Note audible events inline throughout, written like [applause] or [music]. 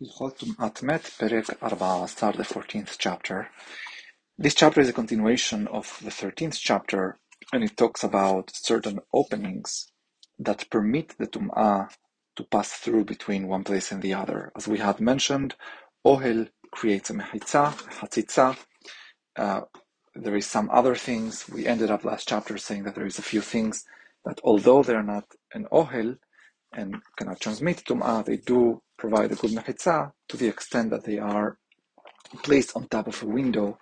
Ilchot Tum'at Met, Perek 14, the 14th chapter. This chapter is a continuation of the 13th chapter, and it talks about certain openings that permit the Tum'ah to pass through between one place and the other. As we had mentioned, Ohel creates a mechitza, chatzitza. Uh, there is some other things. We ended up last chapter saying that there is a few things that although they're not an Ohel, and cannot transmit tum'ah, they do provide a good mechitza to the extent that they are placed on top of a window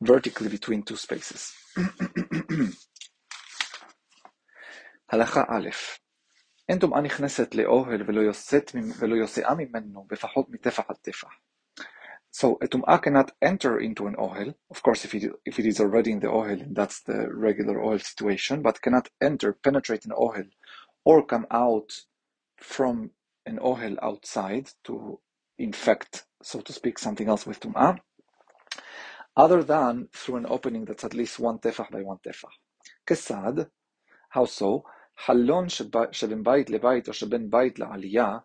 vertically between two spaces. הלכה א', אין טומאה נכנסת לאוהל ולא, יוצאת, ולא יוצאה ממנו בפחות מטפח עד טפח. So a tum'ah cannot enter into an ohel. Of course, if it, if it is already in the ohel, that's the regular ohel situation, but cannot enter, penetrate an ohel, or come out from an ohel outside to infect, so to speak, something else with tum'ah, other than through an opening that's at least one tefach by one tefach. Kesad, how so? חלון שבין בית לבית או שבין בית לעלייה,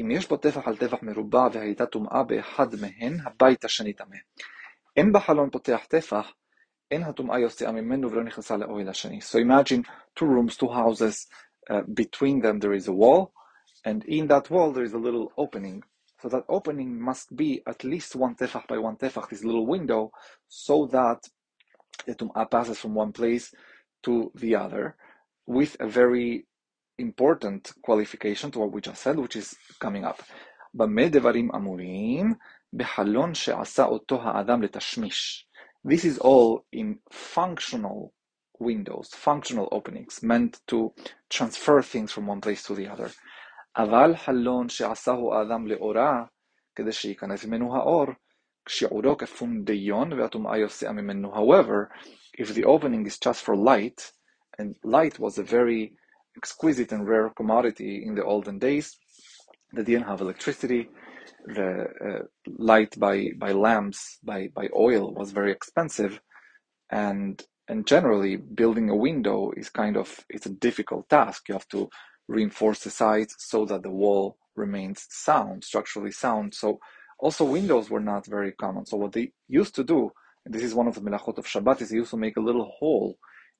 אם יש בו טפח על טפח מרובע והייתה טומאה באחד מהן, הבית השני טמא. אין בחלון פותח טפח, אין הטומאה יוצאה ממנו ולא נכנסה לאוהל השני. So imagine two rooms, two houses, uh, between them there is a wall, and in that wall there is a little opening. So that opening must be at least one tefach by one tefach, this little window, so that the tum'ah passes from one place to the other, with a very important qualification to what we just said, which is coming up. במה דברים אמורים? בחלון שעשה אותו האדם לתשמיש. This is all in functional windows, functional openings, meant to transfer things from one place to the other. אבל חלון שעשהו האדם לאורה, כדי שייכנס ממנו האור, כשיעורו כפונדיון והטומאה יוצאה ממנו. However, if the opening is just for light, and light was a very exquisite and rare commodity in the olden days, they didn't have electricity, the uh, light by, by lamps, by, by oil was very expensive, and and generally building a window is kind of it's a difficult task. You have to reinforce the sides so that the wall remains sound, structurally sound. So also windows were not very common. So what they used to do, and this is one of the melachot of Shabbat, is they used to make a little hole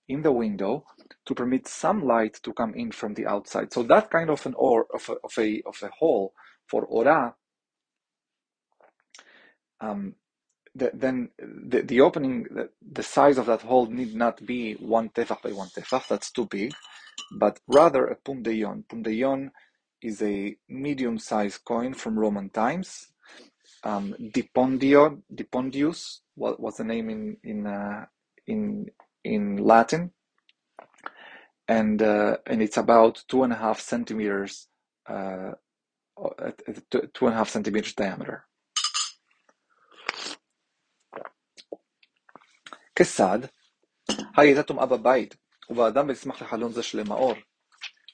in the window to permit some light to come in from the outside. So that kind of an or of a of a, of a hole for ora, um, the, then the, the opening, the, the size of that hole need not be one tefach by one tefach. That's too big but rather a pundeyon. Pundeyon is a medium-sized coin from Roman times. Um, Dipondio, Dipondius what was the name in in uh, in in Latin, and uh, and it's about two and a half centimeters, uh, two and a half centimeters diameter. כיצד? הייתה טומאה בבית ובאדם וישמח לחלון זה שלמאור,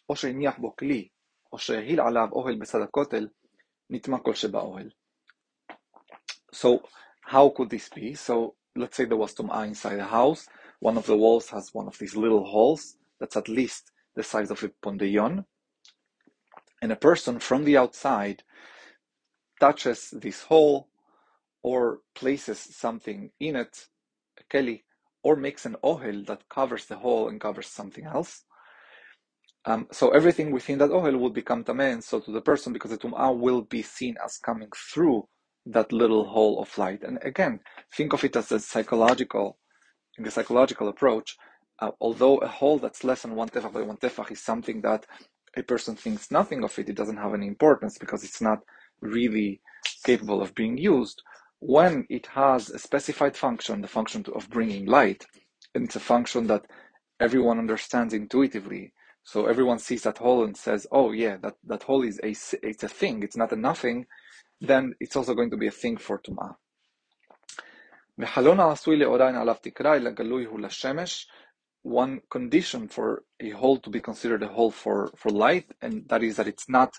או שהניח בו כלי, או שהhiל עליו אוהל בצד הכותל, נטמע כל שבאוהל. So, how could this be? So, let's say there was tum'ah inside a house. One of the walls has one of these little holes that's at least the size of a pondeyon. And a person from the outside touches this hole or places something in it, a keli, or makes an ohel that covers the hole and covers something else. Um, so everything within that ohel will become tameh, and so to the person, because the tum'ah will be seen as coming through that little hole of light. And again, think of it as a psychological, in the psychological approach. Uh, although a hole that's less than one tefach by one tefach is something that a person thinks nothing of it, it doesn't have any importance because it's not really capable of being used when it has a specified function, the function of bringing light, and it's a function that everyone understands intuitively. So everyone sees that hole and says, "Oh yeah, that, that hole is a it's a thing. It's not a nothing." Then it's also going to be a thing for tumah. One condition for a hole to be considered a hole for, for light, and that is that it's not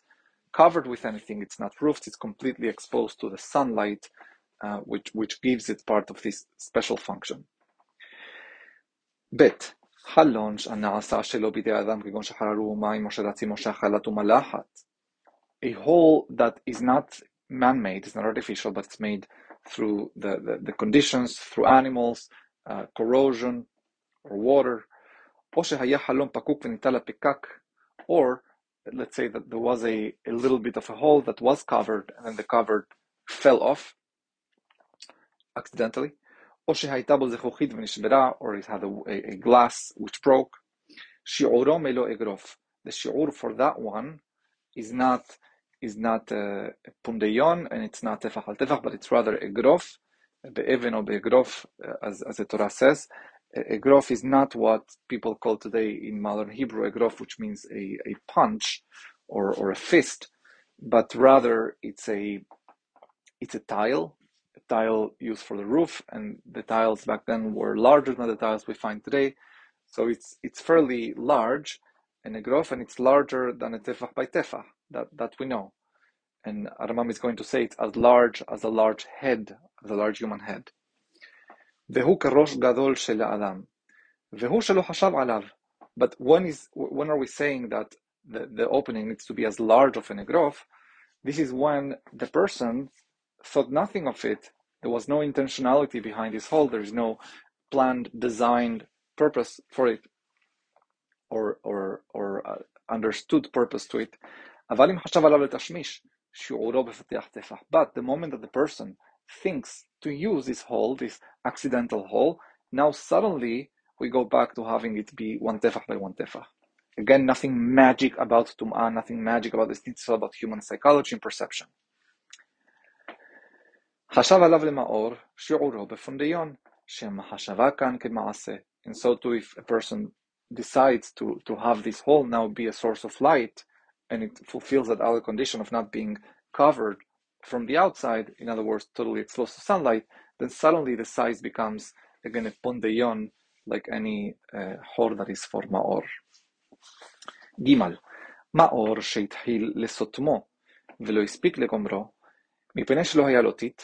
covered with anything, it's not roofed, it's completely exposed to the sunlight, uh, which, which gives it part of this special function. ב' חלון הנעשה שלא בידי אדם כגון שחררו מים או שרצים או שהחלת ומלחת. A hole that is not man-made, it's not artificial, but it's made through the, the, the conditions, through animals, uh, corrosion, or water. או שהיה חלון פקוק וניטל הפקק, or let's say that there was a, a little bit of a hole that was covered and then the cover fell off accidentally, או שהייתה בו זכוכית ונשברה, or it had a, a, a glass which broke, שיעורו מלא אגרוף. The shi'ur for that one is not is not uh, pundeyon and it's not tefach al tefach, but it's rather egrof, be'even or be'egrof, uh, as, as the Torah says. Egrof is not what people call today in modern Hebrew egrof, which means a, a punch or, or a fist, but rather it's a it's a tile, a tile used for the roof, and the tiles back then were larger than the tiles we find today. So it's it's fairly large in a grove, and it's larger than a tefah by tefah that, that we know. And Rambam is going to say it's as large as a large head, as a large human head. והוא כראש גדול של האדם. והוא shelo hashav alav. But when, is, when are we saying that the, the opening needs to be as large of an egrof? This is when the person thought nothing of it There was no intentionality behind his hole. There is no planned, designed purpose for it or, or, or uh, understood purpose to it. אבל אם חשב עליו לתשמיש, שיעורו בפתח טפח. But the moment that the person thinks to use this hole, this accidental hole, now suddenly we go back to having it be one tefah by one tefah. Again, nothing magic about tum'ah, nothing magic about this. It's all about human psychology and perception. חשב עליו למאור, שיעורו בפונדיון, שהמחשבה כאן כמעשה. And so too, if a person decides to, to have this hole now be a source of light, and it fulfills that other condition of not being covered from the outside, in other words, totally exposed to sunlight, then suddenly the size becomes again a pondeyon, like any uh, hor that is for maor. ג' מאור שהתחיל לסותמו ולא הספיק לגומרו, מפני שלא היה לו טיט,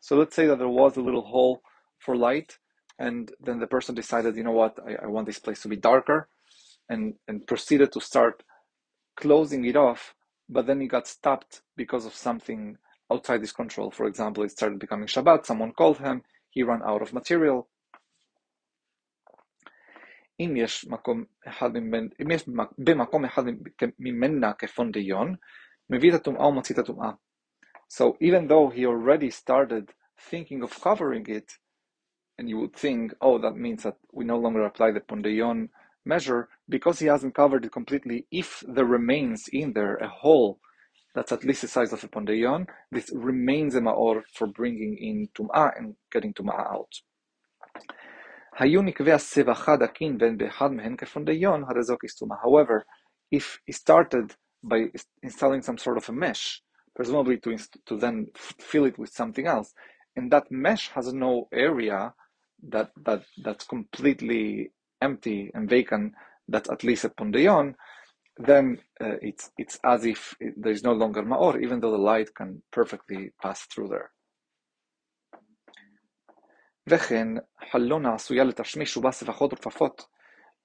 so let's say that there was a little hole for light and then the person decided you know what I, I want this place to be darker and and proceeded to start closing it off but then he got stopped because of something outside his control. For example it started becoming shabbat someone called him he ran out of material אם יש מקום אחד אם יש במקום אחד ממנה כפונדיון, מביא את הטומאה ומוציא את הטומאה. So even though he already started thinking of covering it, and you would think, oh, that means that we no longer apply the pondeyon measure because he hasn't covered it completely. If there remains in there a hole that's at least the size of a pondeyon, this remains a ma'or for bringing in tum'ah and getting tum'ah out. However, if he started by installing some sort of a mesh, presumably to, to then fill it with something else, and that mesh has no area that, that that's completely empty and vacant, that's at least a pondeyon, then uh, it's it's as if it, there's no longer ma'or, even though the light can perfectly pass through there. וכן, חלון העשויה לתשמיש ובה סבכות ורפפות.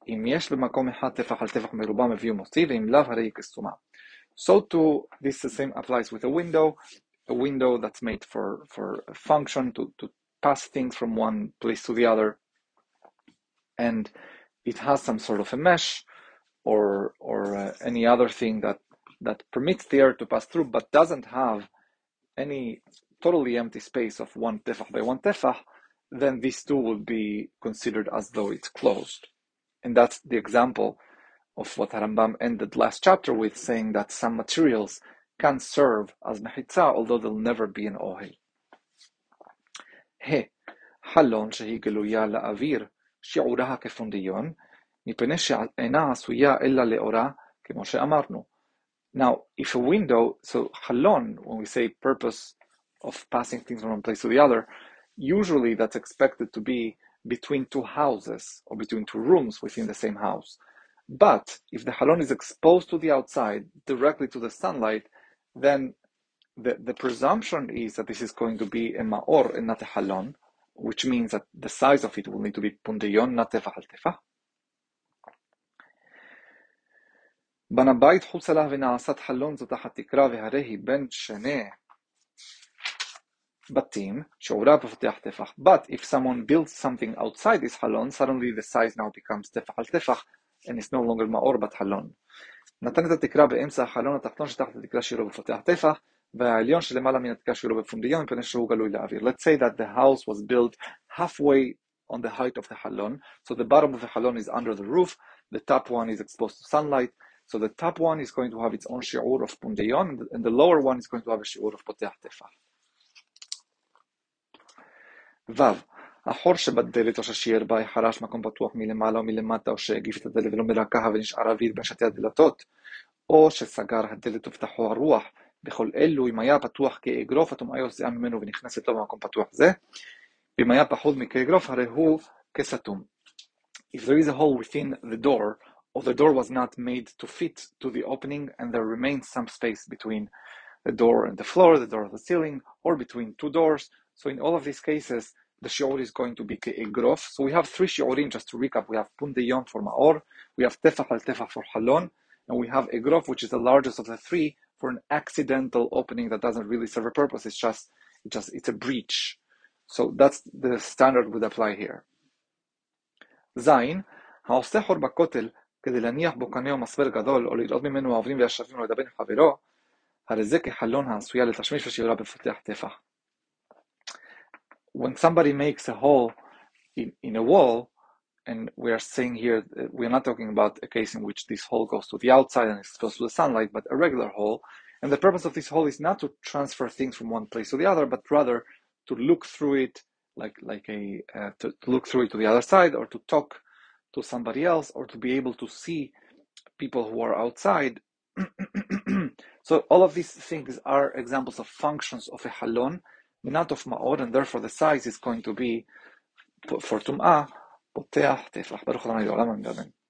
אם יש במקום אחד טפח על טפח מרובע מביא ומוציא, ואם לאו הרי היא כסתומה. So too, this the same applies with a window, a window that's made for, for a function to, to pass things from one place to the other. And it has some sort of a mesh or or uh, any other thing that that permits the air to pass through, but doesn't have any totally empty space of one tefah by one tefah, then these two will be considered as though it's closed. And that's the example of what Rambam ended last chapter with, saying that some materials can serve as mechitza, although they'll never be an ohel. He, חלון שהיא גלויה לאוויר, שיעורה כפונדיון, מפני שאינה עשויה אלא לאורה, כמו שאמרנו. Now, if a window, so halon, when we say purpose of passing things from one place to the other, usually that's expected to be between two houses or between two rooms within the same house. But if the halon is exposed to the outside, directly to the sunlight, then the, the presumption is that this is going to be a ma'or and not a halon, which means that the size of it will need to be pundeyon, not tefah al tefah. בנה בית חוצה לה ונעשת חלון זו תחת תקרה והרי היא בין שני בתים שעורה ופותח טפח. But if someone builds something outside this חלון, suddenly the size now becomes טפח על טפח and it's no longer מאור בת חלון. נתן את התקרה באמצע החלון התחתון שתחת התקרה שלו ופותח טפח, והעליון שלמעלה מן התקרה שלו בפונדיון מפני שהוא גלוי לאוויר. Let's say that the house was built halfway on the height of the חלון, so the bottom of the חלון is under the roof, the top one is exposed to sunlight, so the top one is going to have its own שיעור of פונדיון, and the lower one is going to have a שיעור of פותח טפח. ו. החור שבדלת או ששיער בה חרש מקום פתוח מלמעלה או מלמטה, או שהגיף את הדלת ולא מרקחה ונשאר אוויר בין שתי הדלתות, או שסגר הדלת ופתחו הרוח, בכל אלו, אם היה פתוח כאגרוף, הטומאה יוצאה ממנו ונכנסת לו במקום פתוח זה, ואם היה פחות מכאגרוף, הרי הוא כסתום. If there is a hole within the door, or the door was not made to fit to the opening, and there remains some space between the door and the floor, the door and the ceiling, or between two doors, so in all of these cases, the shiur is going to be ke'egrof. So we have three shiurim, just to recap. We have pundeyon for ma'or, we have tefach al tefach for halon, and we have egrof, which is the largest of the three, for an accidental opening that doesn't really serve a purpose. It's just, it just, it's a breach. So that's the standard would apply here. זין, העושה חור בכותל כדי להניח בו קנה או מסבר גדול, או לראות ממנו העוברים והשבים או לדבר עם חברו, הרי זה כחלון העשויה לתשמיש ושיעורה בפותח טפח. When somebody makes a hole in, in a wall, and we are saying here, we're not talking about a case in which this hole goes to the outside and exposed to the sunlight, but a regular hole. And the purpose of this hole is not to transfer things from one place to the other, but rather to look through it, like like a uh, to, to look through it to the other side, or to talk to somebody else, or to be able to see people who are outside. [clears throat] so all of these things are examples of functions of a halon, minat of ma'or, and therefore the size is going to be for tum'ah, poteach, tefach, baruch adonai, olam, amen.